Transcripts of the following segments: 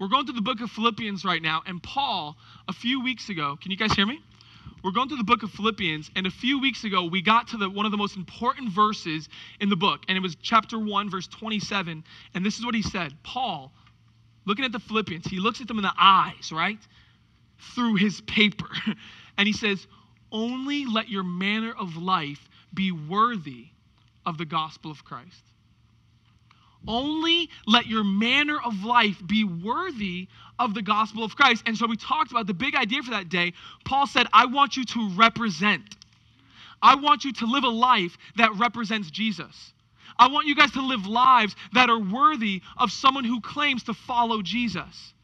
We're going through the book of Philippians right now, and Paul, a few weeks ago, can you guys hear me? We're going through the book of Philippians, and a few weeks ago, we got to the, one of the most important verses in the book, and it was chapter 1, verse 27. And this is what he said Paul, looking at the Philippians, he looks at them in the eyes, right? Through his paper. And he says, Only let your manner of life be worthy of the gospel of Christ. Only let your manner of life be worthy of the gospel of Christ. And so we talked about the big idea for that day. Paul said, I want you to represent. I want you to live a life that represents Jesus. I want you guys to live lives that are worthy of someone who claims to follow Jesus.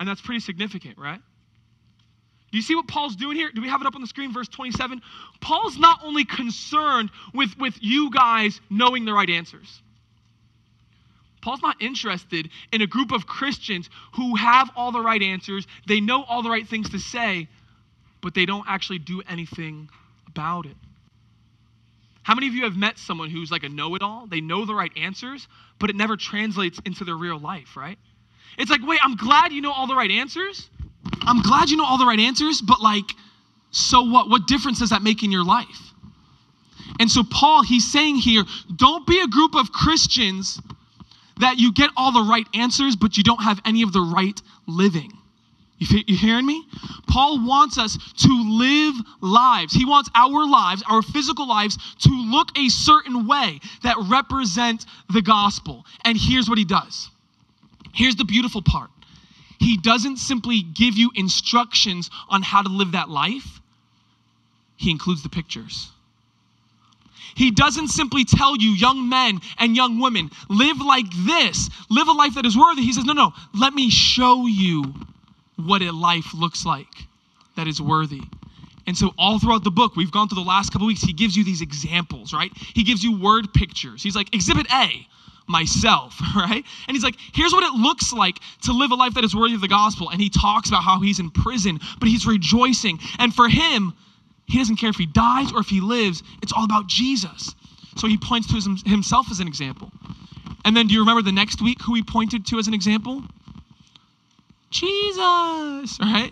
And that's pretty significant, right? Do you see what Paul's doing here? Do we have it up on the screen, verse 27? Paul's not only concerned with, with you guys knowing the right answers. Paul's not interested in a group of Christians who have all the right answers, they know all the right things to say, but they don't actually do anything about it. How many of you have met someone who's like a know it all? They know the right answers, but it never translates into their real life, right? It's like, wait, I'm glad you know all the right answers. I'm glad you know all the right answers, but like, so what? What difference does that make in your life? And so, Paul, he's saying here, don't be a group of Christians that you get all the right answers, but you don't have any of the right living. You, you hearing me? Paul wants us to live lives. He wants our lives, our physical lives, to look a certain way that represent the gospel. And here's what he does. Here's the beautiful part. He doesn't simply give you instructions on how to live that life, he includes the pictures. He doesn't simply tell you, young men and young women, live like this, live a life that is worthy. He says, no, no, let me show you what a life looks like that is worthy. And so, all throughout the book, we've gone through the last couple weeks, he gives you these examples, right? He gives you word pictures. He's like, Exhibit A, myself, right? And he's like, here's what it looks like to live a life that is worthy of the gospel. And he talks about how he's in prison, but he's rejoicing. And for him, he doesn't care if he dies or if he lives, it's all about Jesus. So he points to himself as an example. And then do you remember the next week who he pointed to as an example? Jesus, right?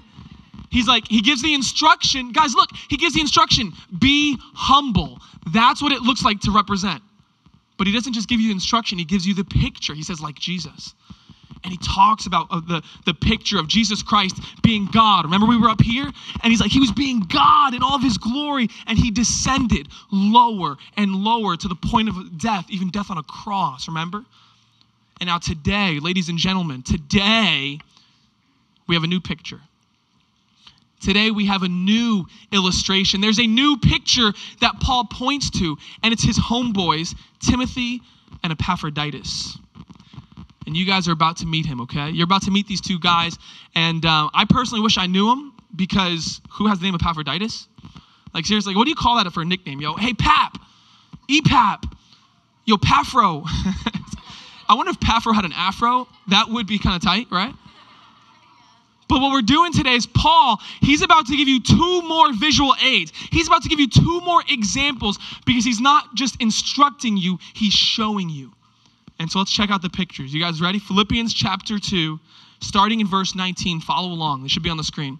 He's like, he gives the instruction. Guys, look, he gives the instruction be humble. That's what it looks like to represent. But he doesn't just give you the instruction, he gives you the picture. He says, like Jesus and he talks about uh, the, the picture of Jesus Christ being God. Remember, we were up here? And he's like, he was being God in all of his glory, and he descended lower and lower to the point of death, even death on a cross, remember? And now, today, ladies and gentlemen, today we have a new picture. Today we have a new illustration. There's a new picture that Paul points to, and it's his homeboys, Timothy and Epaphroditus and you guys are about to meet him, okay? You're about to meet these two guys, and uh, I personally wish I knew him because who has the name of Epaphroditus? Like, seriously, what do you call that for a nickname, yo? Hey, Pap, EPAP, yo, Pafro. I wonder if Pafro had an afro. That would be kind of tight, right? But what we're doing today is Paul, he's about to give you two more visual aids. He's about to give you two more examples because he's not just instructing you, he's showing you. And so let's check out the pictures. You guys ready? Philippians chapter 2, starting in verse 19. Follow along, they should be on the screen.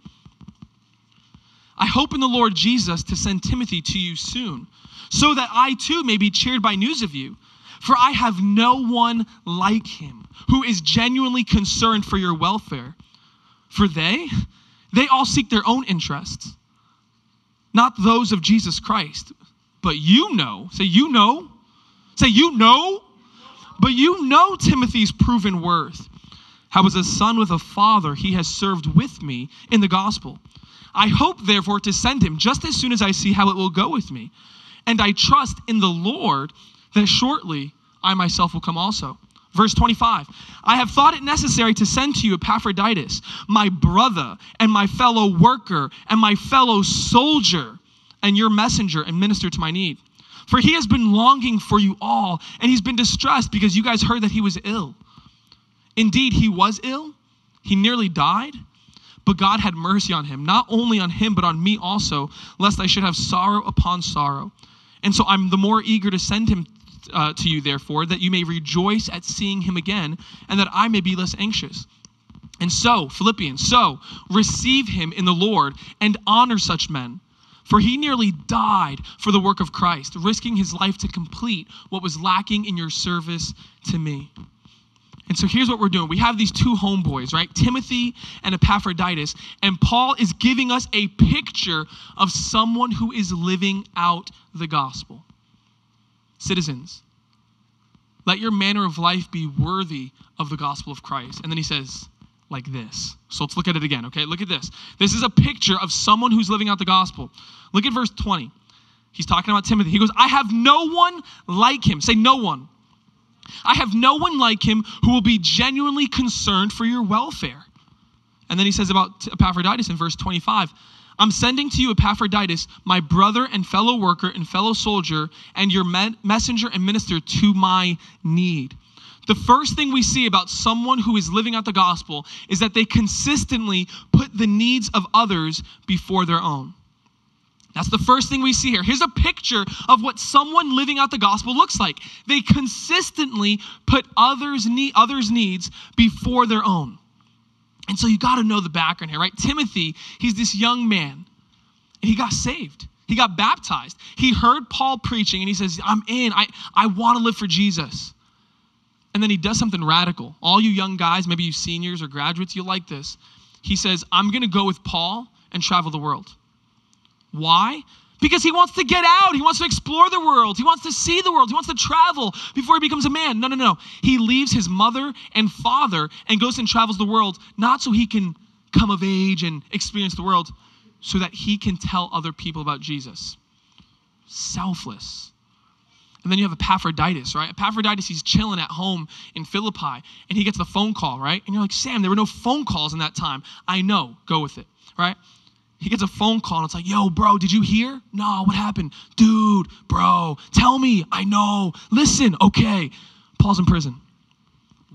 I hope in the Lord Jesus to send Timothy to you soon, so that I too may be cheered by news of you. For I have no one like him who is genuinely concerned for your welfare. For they, they all seek their own interests, not those of Jesus Christ. But you know, say, you know, say, you know but you know Timothy's proven worth. How, as a son with a father, he has served with me in the gospel. I hope, therefore, to send him just as soon as I see how it will go with me. And I trust in the Lord that shortly I myself will come also. Verse 25 I have thought it necessary to send to you Epaphroditus, my brother and my fellow worker and my fellow soldier, and your messenger and minister to my need for he has been longing for you all, and he's been distressed because you guys heard that he was ill. Indeed, he was ill, he nearly died, but God had mercy on him, not only on him, but on me also, lest I should have sorrow upon sorrow. And so I'm the more eager to send him uh, to you, therefore, that you may rejoice at seeing him again, and that I may be less anxious. And so, Philippians, so receive him in the Lord and honor such men. For he nearly died for the work of Christ, risking his life to complete what was lacking in your service to me. And so here's what we're doing. We have these two homeboys, right? Timothy and Epaphroditus. And Paul is giving us a picture of someone who is living out the gospel. Citizens, let your manner of life be worthy of the gospel of Christ. And then he says, like this. So let's look at it again, okay? Look at this. This is a picture of someone who's living out the gospel. Look at verse 20. He's talking about Timothy. He goes, I have no one like him. Say, no one. I have no one like him who will be genuinely concerned for your welfare. And then he says about Epaphroditus in verse 25 I'm sending to you Epaphroditus, my brother and fellow worker and fellow soldier, and your messenger and minister to my need. The first thing we see about someone who is living out the gospel is that they consistently put the needs of others before their own. That's the first thing we see here. Here's a picture of what someone living out the gospel looks like. They consistently put others' need, others' needs before their own. And so you got to know the background here, right? Timothy, he's this young man, and he got saved. He got baptized. He heard Paul preaching, and he says, I'm in. I, I want to live for Jesus. And then he does something radical. All you young guys, maybe you seniors or graduates, you'll like this. He says, I'm going to go with Paul and travel the world. Why? Because he wants to get out. He wants to explore the world. He wants to see the world. He wants to travel before he becomes a man. No, no, no. He leaves his mother and father and goes and travels the world, not so he can come of age and experience the world, so that he can tell other people about Jesus. Selfless. And then you have Epaphroditus, right? Epaphroditus, he's chilling at home in Philippi, and he gets the phone call, right? And you're like, Sam, there were no phone calls in that time. I know, go with it, right? He gets a phone call and it's like, yo, bro, did you hear? No, what happened? Dude, bro, tell me. I know. Listen, okay. Paul's in prison.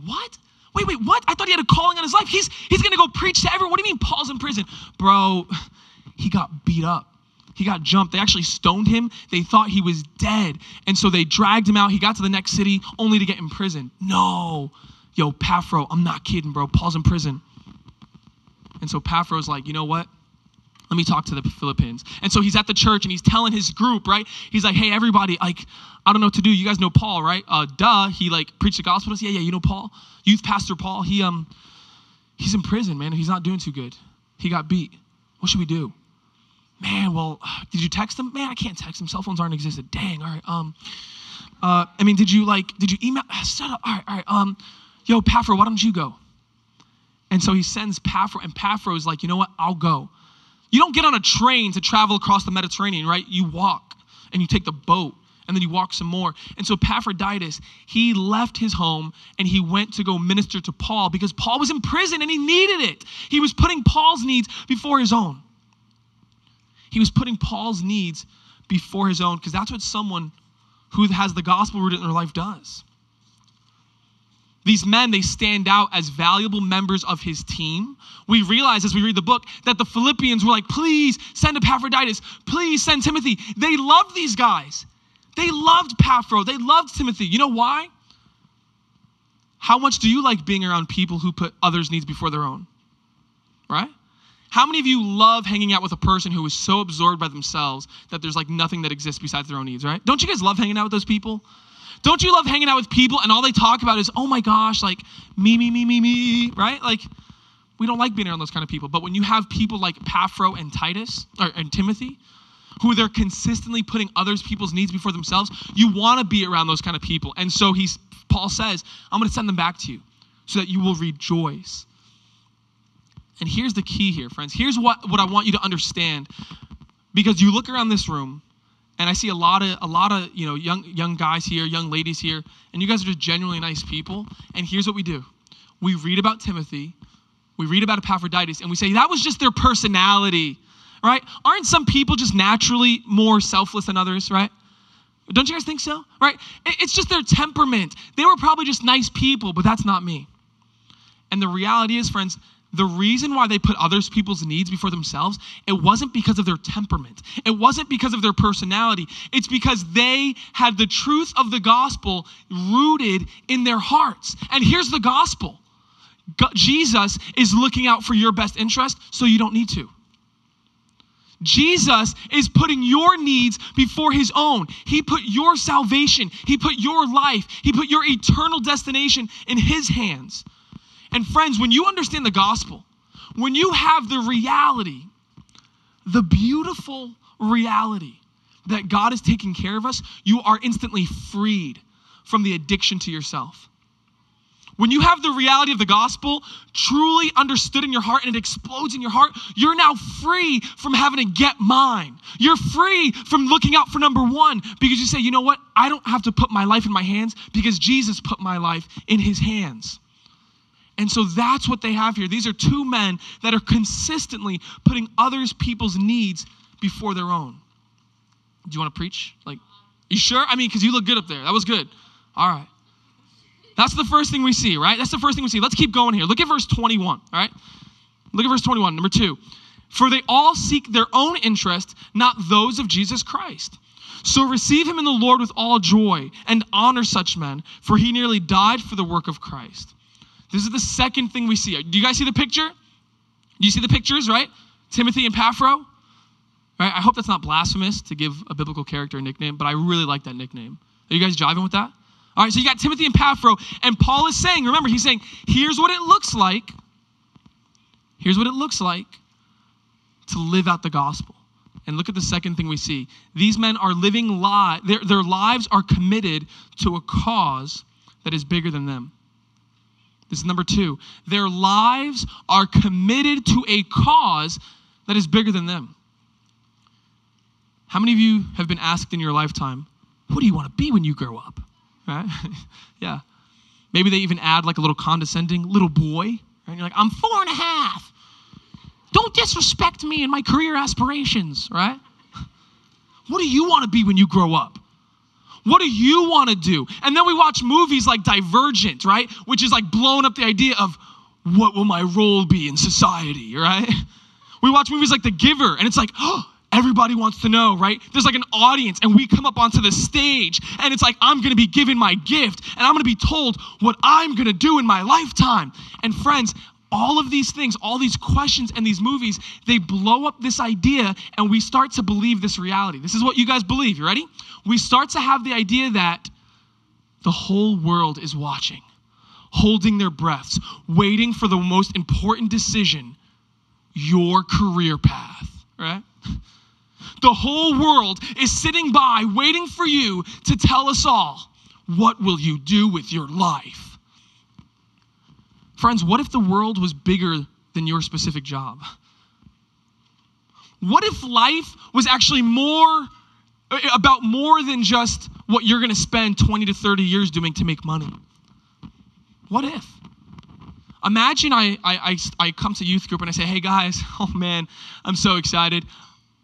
What? Wait, wait, what? I thought he had a calling on his life. He's he's gonna go preach to everyone. What do you mean Paul's in prison? Bro, he got beat up. He got jumped. They actually stoned him. They thought he was dead. And so they dragged him out. He got to the next city only to get in prison. No. Yo, Paphro, I'm not kidding, bro. Paul's in prison. And so Paphro's like, you know what? let me talk to the Philippians. And so he's at the church and he's telling his group, right? He's like, hey, everybody, like, I don't know what to do. You guys know Paul, right? Uh, duh. He like preached the gospel to us. Yeah, yeah, you know Paul, youth pastor Paul. He um, he's in prison, man. He's not doing too good. He got beat. What should we do? Man, well, did you text him? Man, I can't text him. Cell phones aren't existed. Dang. All right. Um, uh, I mean, did you like? Did you email? Shut up. All right. All right. Um, yo, Paphro, why don't you go? And so he sends Paphro, and Paphro is like, you know what? I'll go. You don't get on a train to travel across the Mediterranean, right? You walk and you take the boat and then you walk some more. And so Epaphroditus, he left his home and he went to go minister to Paul because Paul was in prison and he needed it. He was putting Paul's needs before his own. He was putting Paul's needs before his own because that's what someone who has the gospel rooted in their life does. These men, they stand out as valuable members of his team. We realize as we read the book that the Philippians were like, please send Epaphroditus, please send Timothy. They loved these guys. They loved Paphro, they loved Timothy. You know why? How much do you like being around people who put others' needs before their own? Right? How many of you love hanging out with a person who is so absorbed by themselves that there's like nothing that exists besides their own needs, right? Don't you guys love hanging out with those people? Don't you love hanging out with people and all they talk about is, oh my gosh, like me, me, me, me, me, right? Like, we don't like being around those kind of people. But when you have people like Paphro and Titus, or and Timothy, who they're consistently putting others people's needs before themselves, you want to be around those kind of people. And so he's Paul says, I'm going to send them back to you so that you will rejoice. And here's the key here, friends. Here's what, what I want you to understand. Because you look around this room and I see a lot of a lot of you know young young guys here, young ladies here, and you guys are just genuinely nice people. And here's what we do: we read about Timothy, we read about Epaphroditus, and we say that was just their personality, right? Aren't some people just naturally more selfless than others, right? Don't you guys think so? Right? It's just their temperament. They were probably just nice people, but that's not me. And the reality is, friends, the reason why they put others people's needs before themselves it wasn't because of their temperament it wasn't because of their personality it's because they had the truth of the gospel rooted in their hearts and here's the gospel Jesus is looking out for your best interest, so you don't need to. Jesus is putting your needs before his own. He put your salvation, he put your life, he put your eternal destination in his hands. And friends, when you understand the gospel, when you have the reality, the beautiful reality that God is taking care of us, you are instantly freed from the addiction to yourself. When you have the reality of the gospel truly understood in your heart and it explodes in your heart, you're now free from having to get mine. You're free from looking out for number one because you say, you know what? I don't have to put my life in my hands because Jesus put my life in his hands. And so that's what they have here. These are two men that are consistently putting others people's needs before their own. Do you want to preach? Like, you sure? I mean, because you look good up there. That was good. All right. That's the first thing we see, right? That's the first thing we see. Let's keep going here. Look at verse 21, all right? Look at verse 21, number two. For they all seek their own interest, not those of Jesus Christ. So receive him in the Lord with all joy and honor such men, for he nearly died for the work of Christ. This is the second thing we see. Do you guys see the picture? Do you see the pictures, right? Timothy and Paphro? Right? I hope that's not blasphemous to give a biblical character a nickname, but I really like that nickname. Are you guys jiving with that? All right, so you got Timothy and Paphro, and Paul is saying, remember, he's saying, here's what it looks like. Here's what it looks like to live out the gospel. And look at the second thing we see. These men are living lives, their, their lives are committed to a cause that is bigger than them. This is number two. Their lives are committed to a cause that is bigger than them. How many of you have been asked in your lifetime, what do you want to be when you grow up? right? yeah. Maybe they even add like a little condescending little boy. Right? And you're like, I'm four and a half. Don't disrespect me and my career aspirations, right? What do you want to be when you grow up? What do you want to do? And then we watch movies like Divergent, right? Which is like blowing up the idea of what will my role be in society, right? We watch movies like The Giver, and it's like, oh, Everybody wants to know, right? There's like an audience, and we come up onto the stage, and it's like, I'm gonna be given my gift, and I'm gonna be told what I'm gonna do in my lifetime. And friends, all of these things, all these questions and these movies, they blow up this idea, and we start to believe this reality. This is what you guys believe. You ready? We start to have the idea that the whole world is watching, holding their breaths, waiting for the most important decision your career path, right? The whole world is sitting by waiting for you to tell us all, what will you do with your life? Friends, what if the world was bigger than your specific job? What if life was actually more Uh, about more than just what you're going to spend 20 to 30 years doing to make money? What if? Imagine I, I, I, I come to youth group and I say, hey guys, oh man, I'm so excited.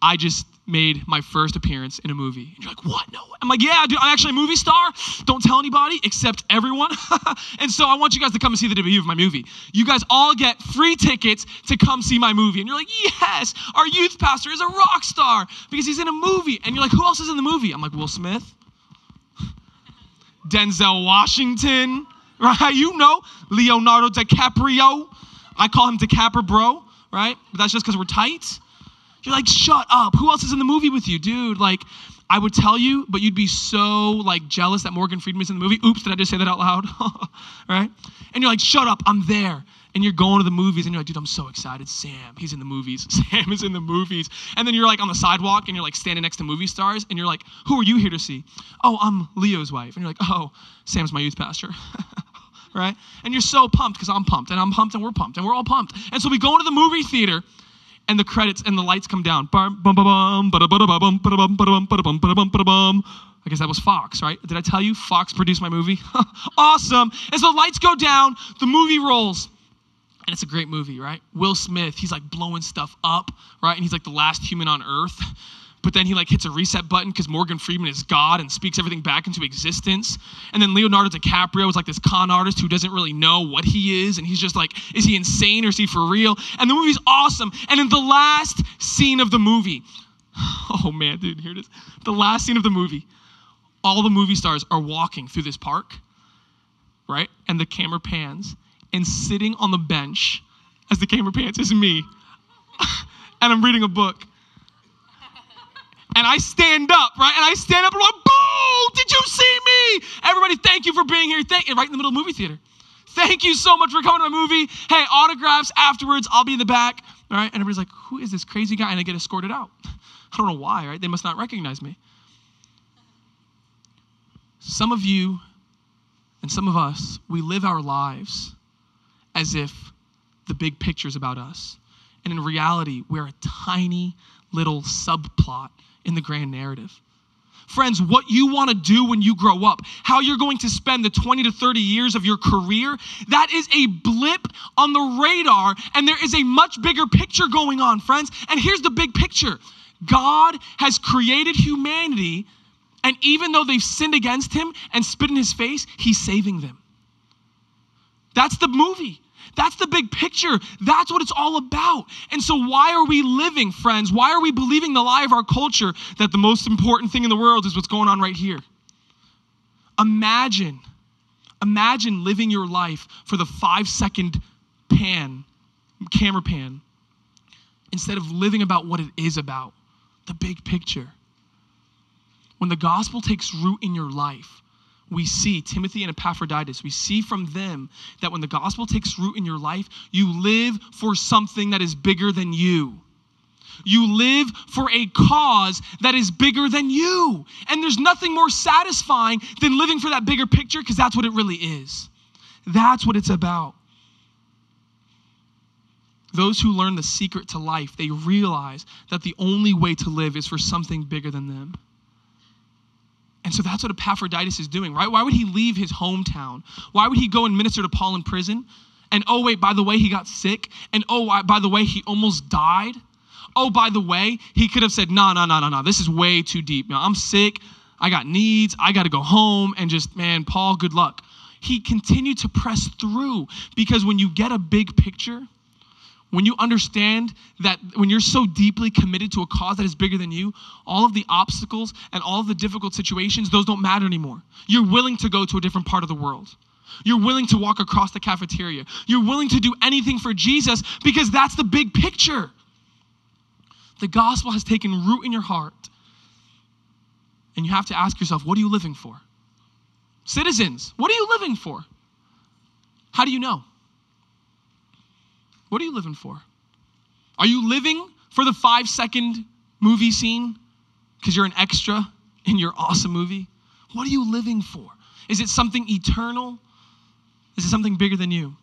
I just made my first appearance in a movie. And you're like, what? No. I'm like, yeah, dude, I'm actually a movie star. Don't tell anybody except everyone. and so I want you guys to come and see the debut of my movie. You guys all get free tickets to come see my movie. And you're like, yes, our youth pastor is a rock star because he's in a movie. And you're like, who else is in the movie? I'm like, Will Smith, Denzel Washington, right? You know, Leonardo DiCaprio. I call him DiCaprio, bro, right? But that's just because we're tight. You're like, shut up. Who else is in the movie with you, dude? Like, I would tell you, but you'd be so like jealous that Morgan Freeman's in the movie. Oops, did I just say that out loud? right? And you're like, shut up, I'm there. And you're going to the movies and you're like, dude, I'm so excited. Sam, he's in the movies. Sam is in the movies. And then you're like on the sidewalk and you're like standing next to movie stars and you're like, who are you here to see? Oh, I'm Leo's wife. And you're like, oh, Sam's my youth pastor. right? And you're so pumped because I'm pumped and I'm pumped and we're pumped and we're all pumped. And so we go into the movie theater and the credits and the lights come down. I guess that was Fox, right? Did I tell you Fox produced my movie? awesome. So the lights go down, the movie rolls. And it's a great movie, right? Will Smith, he's like blowing stuff up, right? And he's like the last human on earth but then he like hits a reset button because Morgan Freeman is God and speaks everything back into existence. And then Leonardo DiCaprio is like this con artist who doesn't really know what he is, and he's just like, is he insane or is he for real? And the movie's awesome. And in the last scene of the movie, oh man, dude, here it is. The last scene of the movie, all the movie stars are walking through this park, right? And the camera pans, and sitting on the bench as the camera pans is me. and I'm reading a book. And I stand up, right? And I stand up and I'm like, Boo! Did you see me? Everybody, thank you for being here. Thank you, right in the middle of the movie theater. Thank you so much for coming to my movie. Hey, autographs afterwards. I'll be in the back. All right. And everybody's like, who is this crazy guy? And I get escorted out. I don't know why, right? They must not recognize me. Some of you and some of us, we live our lives as if the big picture is about us. And in reality, we're a tiny little subplot in the grand narrative. Friends, what you want to do when you grow up, how you're going to spend the 20 to 30 years of your career, that is a blip on the radar, and there is a much bigger picture going on, friends. And here's the big picture God has created humanity, and even though they've sinned against him and spit in his face, he's saving them. That's the movie. That's the big picture. That's what it's all about. And so, why are we living, friends? Why are we believing the lie of our culture that the most important thing in the world is what's going on right here? Imagine, imagine living your life for the five second pan, camera pan, instead of living about what it is about, the big picture. When the gospel takes root in your life, we see Timothy and Epaphroditus, we see from them that when the gospel takes root in your life, you live for something that is bigger than you. You live for a cause that is bigger than you. And there's nothing more satisfying than living for that bigger picture because that's what it really is. That's what it's about. Those who learn the secret to life, they realize that the only way to live is for something bigger than them. And so that's what Epaphroditus is doing, right? Why would he leave his hometown? Why would he go and minister to Paul in prison? And oh, wait, by the way, he got sick. And oh, by the way, he almost died. Oh, by the way, he could have said, no, no, no, no, no, this is way too deep. Now, I'm sick. I got needs. I got to go home. And just, man, Paul, good luck. He continued to press through because when you get a big picture, when you understand that when you're so deeply committed to a cause that is bigger than you, all of the obstacles and all of the difficult situations, those don't matter anymore. You're willing to go to a different part of the world. You're willing to walk across the cafeteria. You're willing to do anything for Jesus because that's the big picture. The gospel has taken root in your heart. And you have to ask yourself, what are you living for? Citizens, what are you living for? How do you know? What are you living for? Are you living for the five second movie scene because you're an extra in your awesome movie? What are you living for? Is it something eternal? Is it something bigger than you?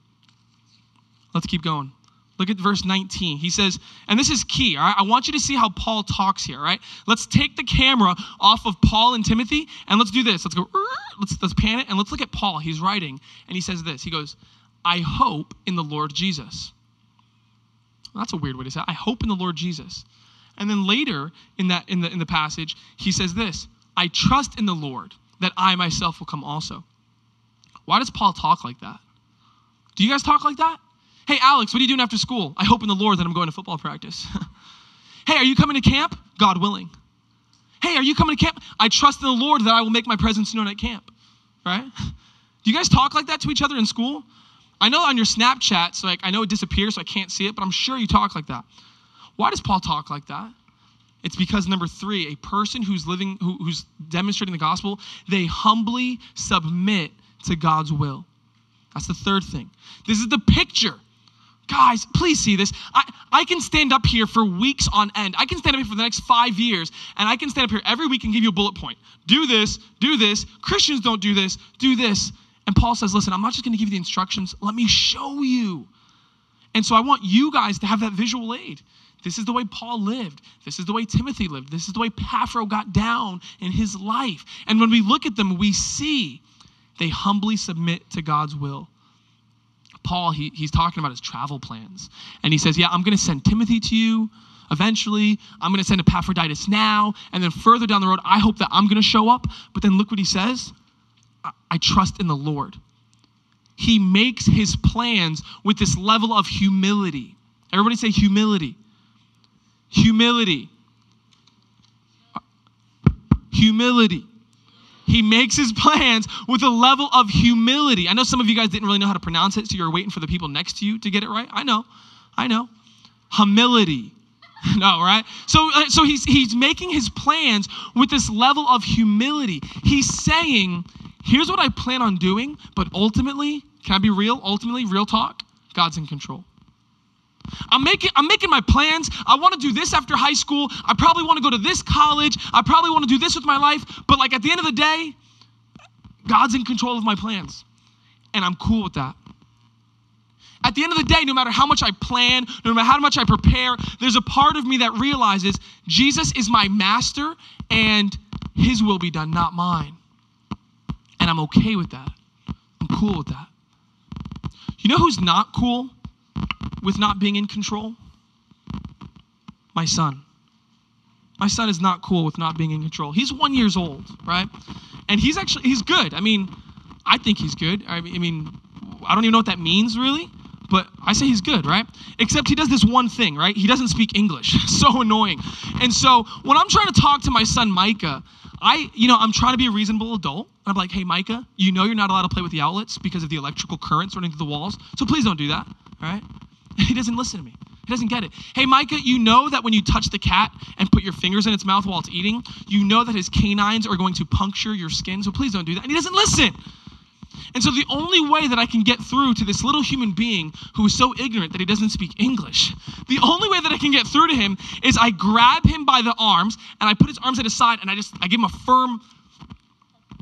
Let's keep going. Look at verse 19. He says, and this is key, all right? I want you to see how Paul talks here, right? Let's take the camera off of Paul and Timothy and let's do this. Let's go, let's, let's pan it and let's look at Paul. He's writing and he says this. He goes, I hope in the Lord Jesus. That's a weird way to say it. I hope in the Lord Jesus. And then later in that in the in the passage, he says this, I trust in the Lord that I myself will come also. Why does Paul talk like that? Do you guys talk like that? Hey, Alex, what are you doing after school? I hope in the Lord that I'm going to football practice. hey, are you coming to camp? God willing. Hey, are you coming to camp? I trust in the Lord that I will make my presence known at camp. Right? Do you guys talk like that to each other in school? I know on your Snapchat, so like I know it disappears, so I can't see it, but I'm sure you talk like that. Why does Paul talk like that? It's because number three, a person who's living, who, who's demonstrating the gospel, they humbly submit to God's will. That's the third thing. This is the picture. Guys, please see this. I, I can stand up here for weeks on end. I can stand up here for the next five years, and I can stand up here every week and give you a bullet point. Do this, do this. Christians don't do this, do this. And Paul says, Listen, I'm not just going to give you the instructions, let me show you. And so I want you guys to have that visual aid. This is the way Paul lived. This is the way Timothy lived. This is the way Paphro got down in his life. And when we look at them, we see they humbly submit to God's will. Paul, he, he's talking about his travel plans. And he says, Yeah, I'm going to send Timothy to you eventually. I'm going to send Epaphroditus now. And then further down the road, I hope that I'm going to show up. But then look what he says I trust in the Lord. He makes his plans with this level of humility. Everybody say humility. Humility. Humility. He makes his plans with a level of humility. I know some of you guys didn't really know how to pronounce it, so you're waiting for the people next to you to get it right. I know. I know. Humility. no, right? So, uh, so he's, he's making his plans with this level of humility. He's saying, here's what I plan on doing, but ultimately, can I be real? Ultimately, real talk, God's in control. I'm making, I'm making my plans. I want to do this after high school. I probably want to go to this college. I probably want to do this with my life. But like at the end of the day, God's in control of my plans. And I'm cool with that. At the end of the day, no matter how much I plan, no matter how much I prepare, there's a part of me that realizes Jesus is my master and his will be done, not mine. And I'm okay with that. I'm cool with that. You know who's not cool with not being in control? My son. My son is not cool with not being in control. He's one years old, right? And he's actually he's good. I mean, I think he's good. I mean, I don't even know what that means really, but I say he's good, right? Except he does this one thing, right? He doesn't speak English. so annoying. And so when I'm trying to talk to my son Micah, I, you know, I'm trying to be a reasonable adult. I'm like, hey, Micah, you know you're not allowed to play with the outlets because of the electrical currents running through the walls. So please don't do that, right? He doesn't listen to me. He doesn't get it. Hey, Micah, you know that when you touch the cat and put your fingers in its mouth while it's eating, you know that his canines are going to puncture your skin. So please don't do that. And he doesn't listen. And so the only way that I can get through to this little human being who is so ignorant that he doesn't speak English, the only way that I can get through to him is I grab him by the arms and I put his arms at his side and I just I give him a firm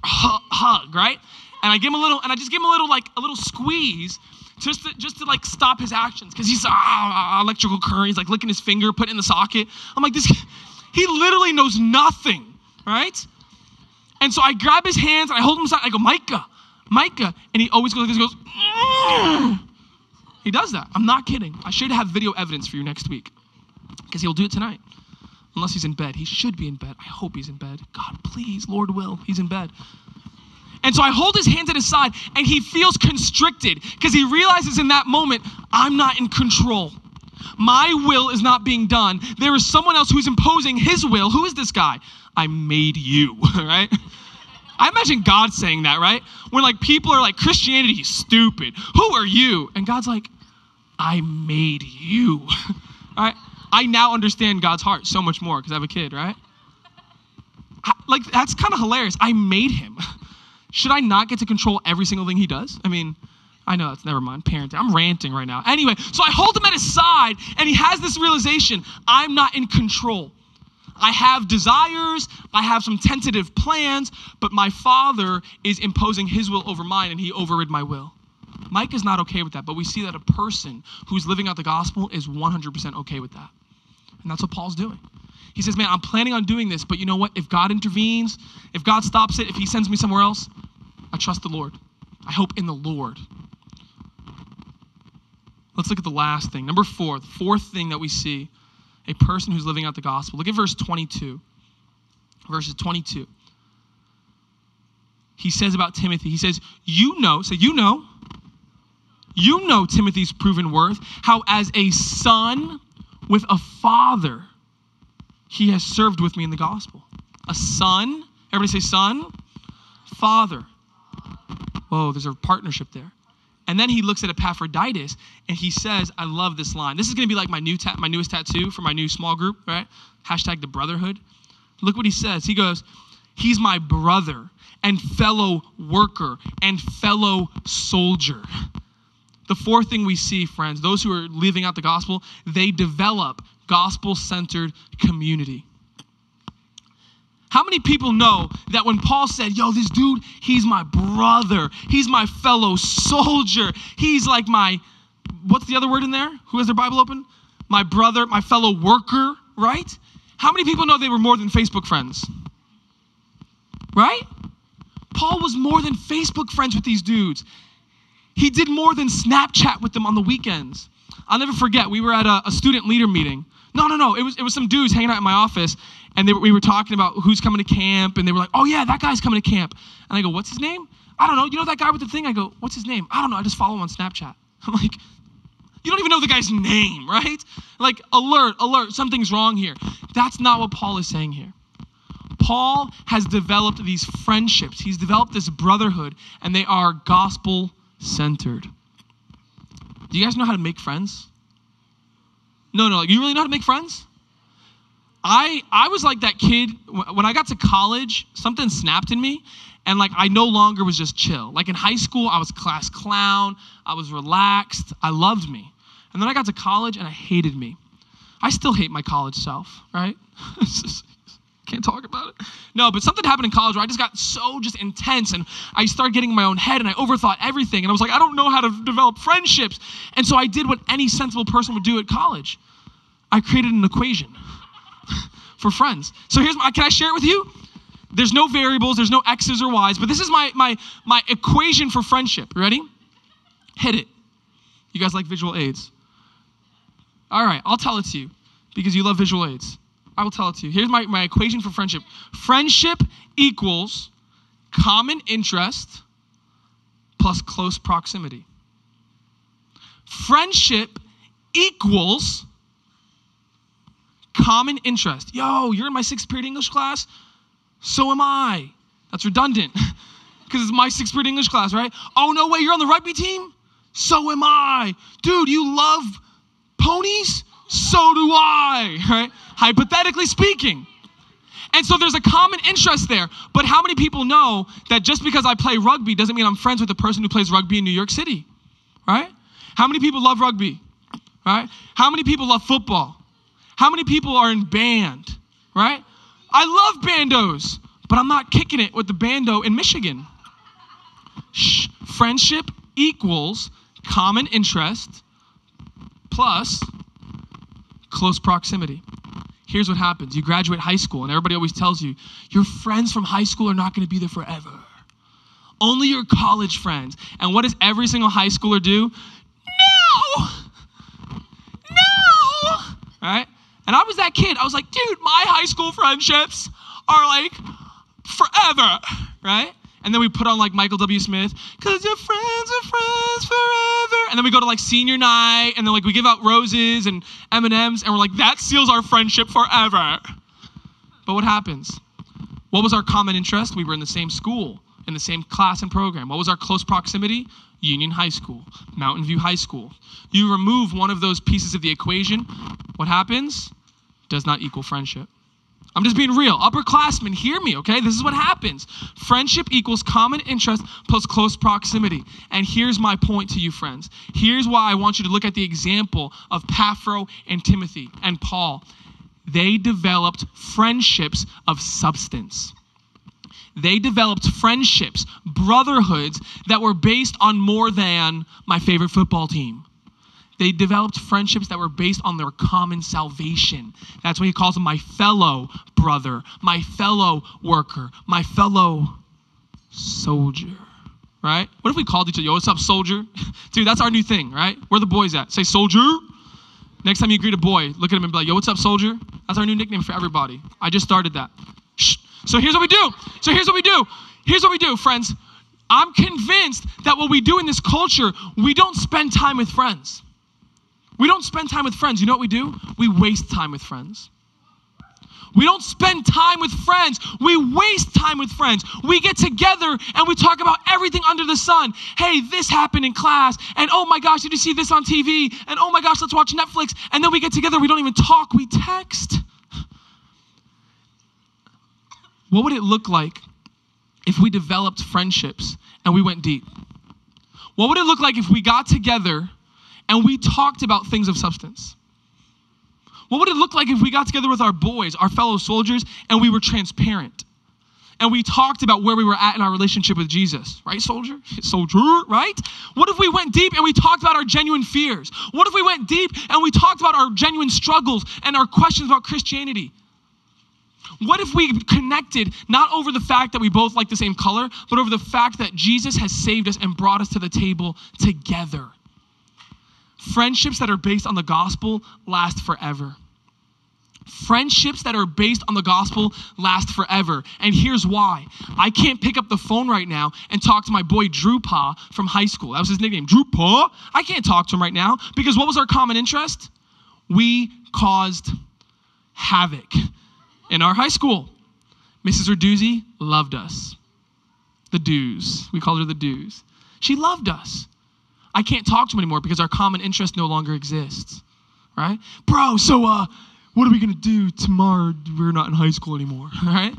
hug, right? And I give him a little and I just give him a little like a little squeeze just to, just to like stop his actions because he's ah, electrical current. He's like licking his finger, putting in the socket. I'm like this. He literally knows nothing, right? And so I grab his hands and I hold him aside. I go, Micah, Micah. And he always goes, he goes, mm. he does that. I'm not kidding. I should have video evidence for you next week because he'll do it tonight. Unless he's in bed. He should be in bed. I hope he's in bed. God, please, Lord will. He's in bed. And so I hold his hands at his side and he feels constricted because he realizes in that moment, I'm not in control. My will is not being done. There is someone else who's imposing his will. Who is this guy? I made you, right? I imagine God saying that, right? When like people are like, Christianity is stupid. Who are you? And God's like, I made you. right? I now understand God's heart so much more because I have a kid, right? Like that's kind of hilarious. I made him. Should I not get to control every single thing he does? I mean, I know that's never mind. Parenting. I'm ranting right now. Anyway, so I hold him at his side, and he has this realization I'm not in control. I have desires, I have some tentative plans, but my father is imposing his will over mine and he overrid my will. Mike is not okay with that, but we see that a person who's living out the gospel is 100% okay with that. And that's what Paul's doing. He says, Man, I'm planning on doing this, but you know what? If God intervenes, if God stops it, if he sends me somewhere else, I trust the Lord. I hope in the Lord. Let's look at the last thing. Number four, the fourth thing that we see a person who's living out the gospel. Look at verse 22. Verses 22. He says about Timothy, he says, You know, so you know, you know Timothy's proven worth, how as a son with a father, he has served with me in the gospel. A son, everybody say son, father. Whoa, there's a partnership there. And then he looks at Epaphroditus and he says, I love this line. This is going to be like my, new ta- my newest tattoo for my new small group, right? Hashtag the brotherhood. Look what he says. He goes, He's my brother and fellow worker and fellow soldier. The fourth thing we see, friends, those who are living out the gospel, they develop gospel centered community. How many people know that when Paul said, Yo, this dude, he's my brother, he's my fellow soldier, he's like my, what's the other word in there? Who has their Bible open? My brother, my fellow worker, right? How many people know they were more than Facebook friends? Right? Paul was more than Facebook friends with these dudes. He did more than Snapchat with them on the weekends. I'll never forget, we were at a, a student leader meeting. No, no, no. It was, it was some dudes hanging out in my office, and they, we were talking about who's coming to camp, and they were like, oh, yeah, that guy's coming to camp. And I go, what's his name? I don't know. You know that guy with the thing? I go, what's his name? I don't know. I just follow him on Snapchat. I'm like, you don't even know the guy's name, right? Like, alert, alert, something's wrong here. That's not what Paul is saying here. Paul has developed these friendships, he's developed this brotherhood, and they are gospel centered. Do you guys know how to make friends? No, no, you really know how to make friends? I I was like that kid when I got to college, something snapped in me and like I no longer was just chill. Like in high school, I was class clown, I was relaxed, I loved me. And then I got to college and I hated me. I still hate my college self, right? can't talk about it. No, but something happened in college where I just got so just intense and I started getting in my own head and I overthought everything. And I was like, I don't know how to develop friendships. And so I did what any sensible person would do at college I created an equation for friends. So here's my, can I share it with you? There's no variables, there's no X's or Y's, but this is my, my, my equation for friendship. Ready? Hit it. You guys like visual aids? All right, I'll tell it to you because you love visual aids. I will tell it to you. Here's my, my equation for friendship friendship equals common interest plus close proximity. Friendship equals common interest. Yo, you're in my sixth period English class? So am I. That's redundant because it's my sixth period English class, right? Oh, no way, you're on the rugby team? So am I. Dude, you love ponies? So do I, right? Hypothetically speaking. And so there's a common interest there. But how many people know that just because I play rugby doesn't mean I'm friends with the person who plays rugby in New York City, right? How many people love rugby, right? How many people love football? How many people are in band, right? I love bandos, but I'm not kicking it with the bando in Michigan. Shh. Friendship equals common interest plus close proximity. Here's what happens you graduate high school, and everybody always tells you your friends from high school are not going to be there forever. Only your college friends. And what does every single high schooler do? No! No! Right? And I was that kid. I was like, dude, my high school friendships are like forever, right? And then we put on like Michael W. Smith, cause your friends are friends forever. And then we go to like senior night, and then like we give out roses and M and M's, and we're like, that seals our friendship forever. But what happens? What was our common interest? We were in the same school, in the same class and program. What was our close proximity? Union High School, Mountain View High School. You remove one of those pieces of the equation, what happens? Does not equal friendship. I'm just being real. Upperclassmen, hear me, okay? This is what happens. Friendship equals common interest plus close proximity. And here's my point to you, friends. Here's why I want you to look at the example of Paphro and Timothy and Paul. They developed friendships of substance. They developed friendships, brotherhoods that were based on more than my favorite football team they developed friendships that were based on their common salvation. That's why he calls them my fellow brother, my fellow worker, my fellow soldier. Right? What if we called each other, yo, what's up, soldier? Dude, that's our new thing, right? Where the boys at? Say, soldier. Next time you greet a boy, look at him and be like, yo, what's up, soldier? That's our new nickname for everybody. I just started that. Shh. So here's what we do. So here's what we do. Here's what we do, friends. I'm convinced that what we do in this culture, we don't spend time with friends. We don't spend time with friends. You know what we do? We waste time with friends. We don't spend time with friends. We waste time with friends. We get together and we talk about everything under the sun. Hey, this happened in class. And oh my gosh, did you see this on TV? And oh my gosh, let's watch Netflix. And then we get together. We don't even talk, we text. What would it look like if we developed friendships and we went deep? What would it look like if we got together? And we talked about things of substance? What would it look like if we got together with our boys, our fellow soldiers, and we were transparent? And we talked about where we were at in our relationship with Jesus, right, soldier? Soldier, right? What if we went deep and we talked about our genuine fears? What if we went deep and we talked about our genuine struggles and our questions about Christianity? What if we connected not over the fact that we both like the same color, but over the fact that Jesus has saved us and brought us to the table together? Friendships that are based on the gospel last forever. Friendships that are based on the gospel last forever. And here's why. I can't pick up the phone right now and talk to my boy Drew Pa from high school. That was his nickname, Drew Pa. I can't talk to him right now because what was our common interest? We caused havoc in our high school. Mrs. Erduzzi loved us. The Dews. We called her the Dews. She loved us. I can't talk to him anymore because our common interest no longer exists. Right? Bro, so uh, what are we gonna do tomorrow? We're not in high school anymore, right?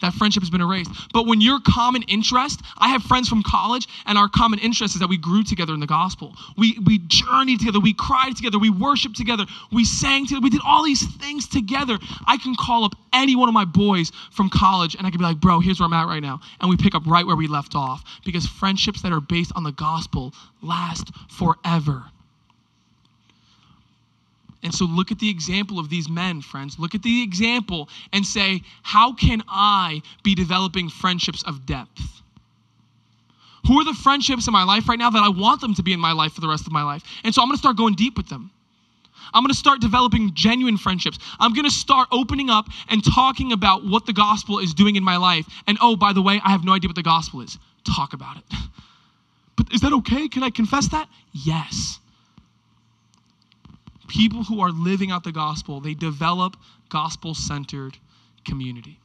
That friendship has been erased. But when your common interest, I have friends from college, and our common interest is that we grew together in the gospel. We we journeyed together, we cried together, we worshiped together, we sang together, we did all these things together. I can call up any one of my boys from college and I can be like, bro, here's where I'm at right now. And we pick up right where we left off. Because friendships that are based on the gospel last forever. And so look at the example of these men, friends. Look at the example and say, how can I be developing friendships of depth? Who are the friendships in my life right now that I want them to be in my life for the rest of my life? And so I'm gonna start going deep with them. I'm gonna start developing genuine friendships. I'm gonna start opening up and talking about what the gospel is doing in my life. And oh, by the way, I have no idea what the gospel is. Talk about it. But is that okay? Can I confess that? Yes people who are living out the gospel, they develop gospel centered community.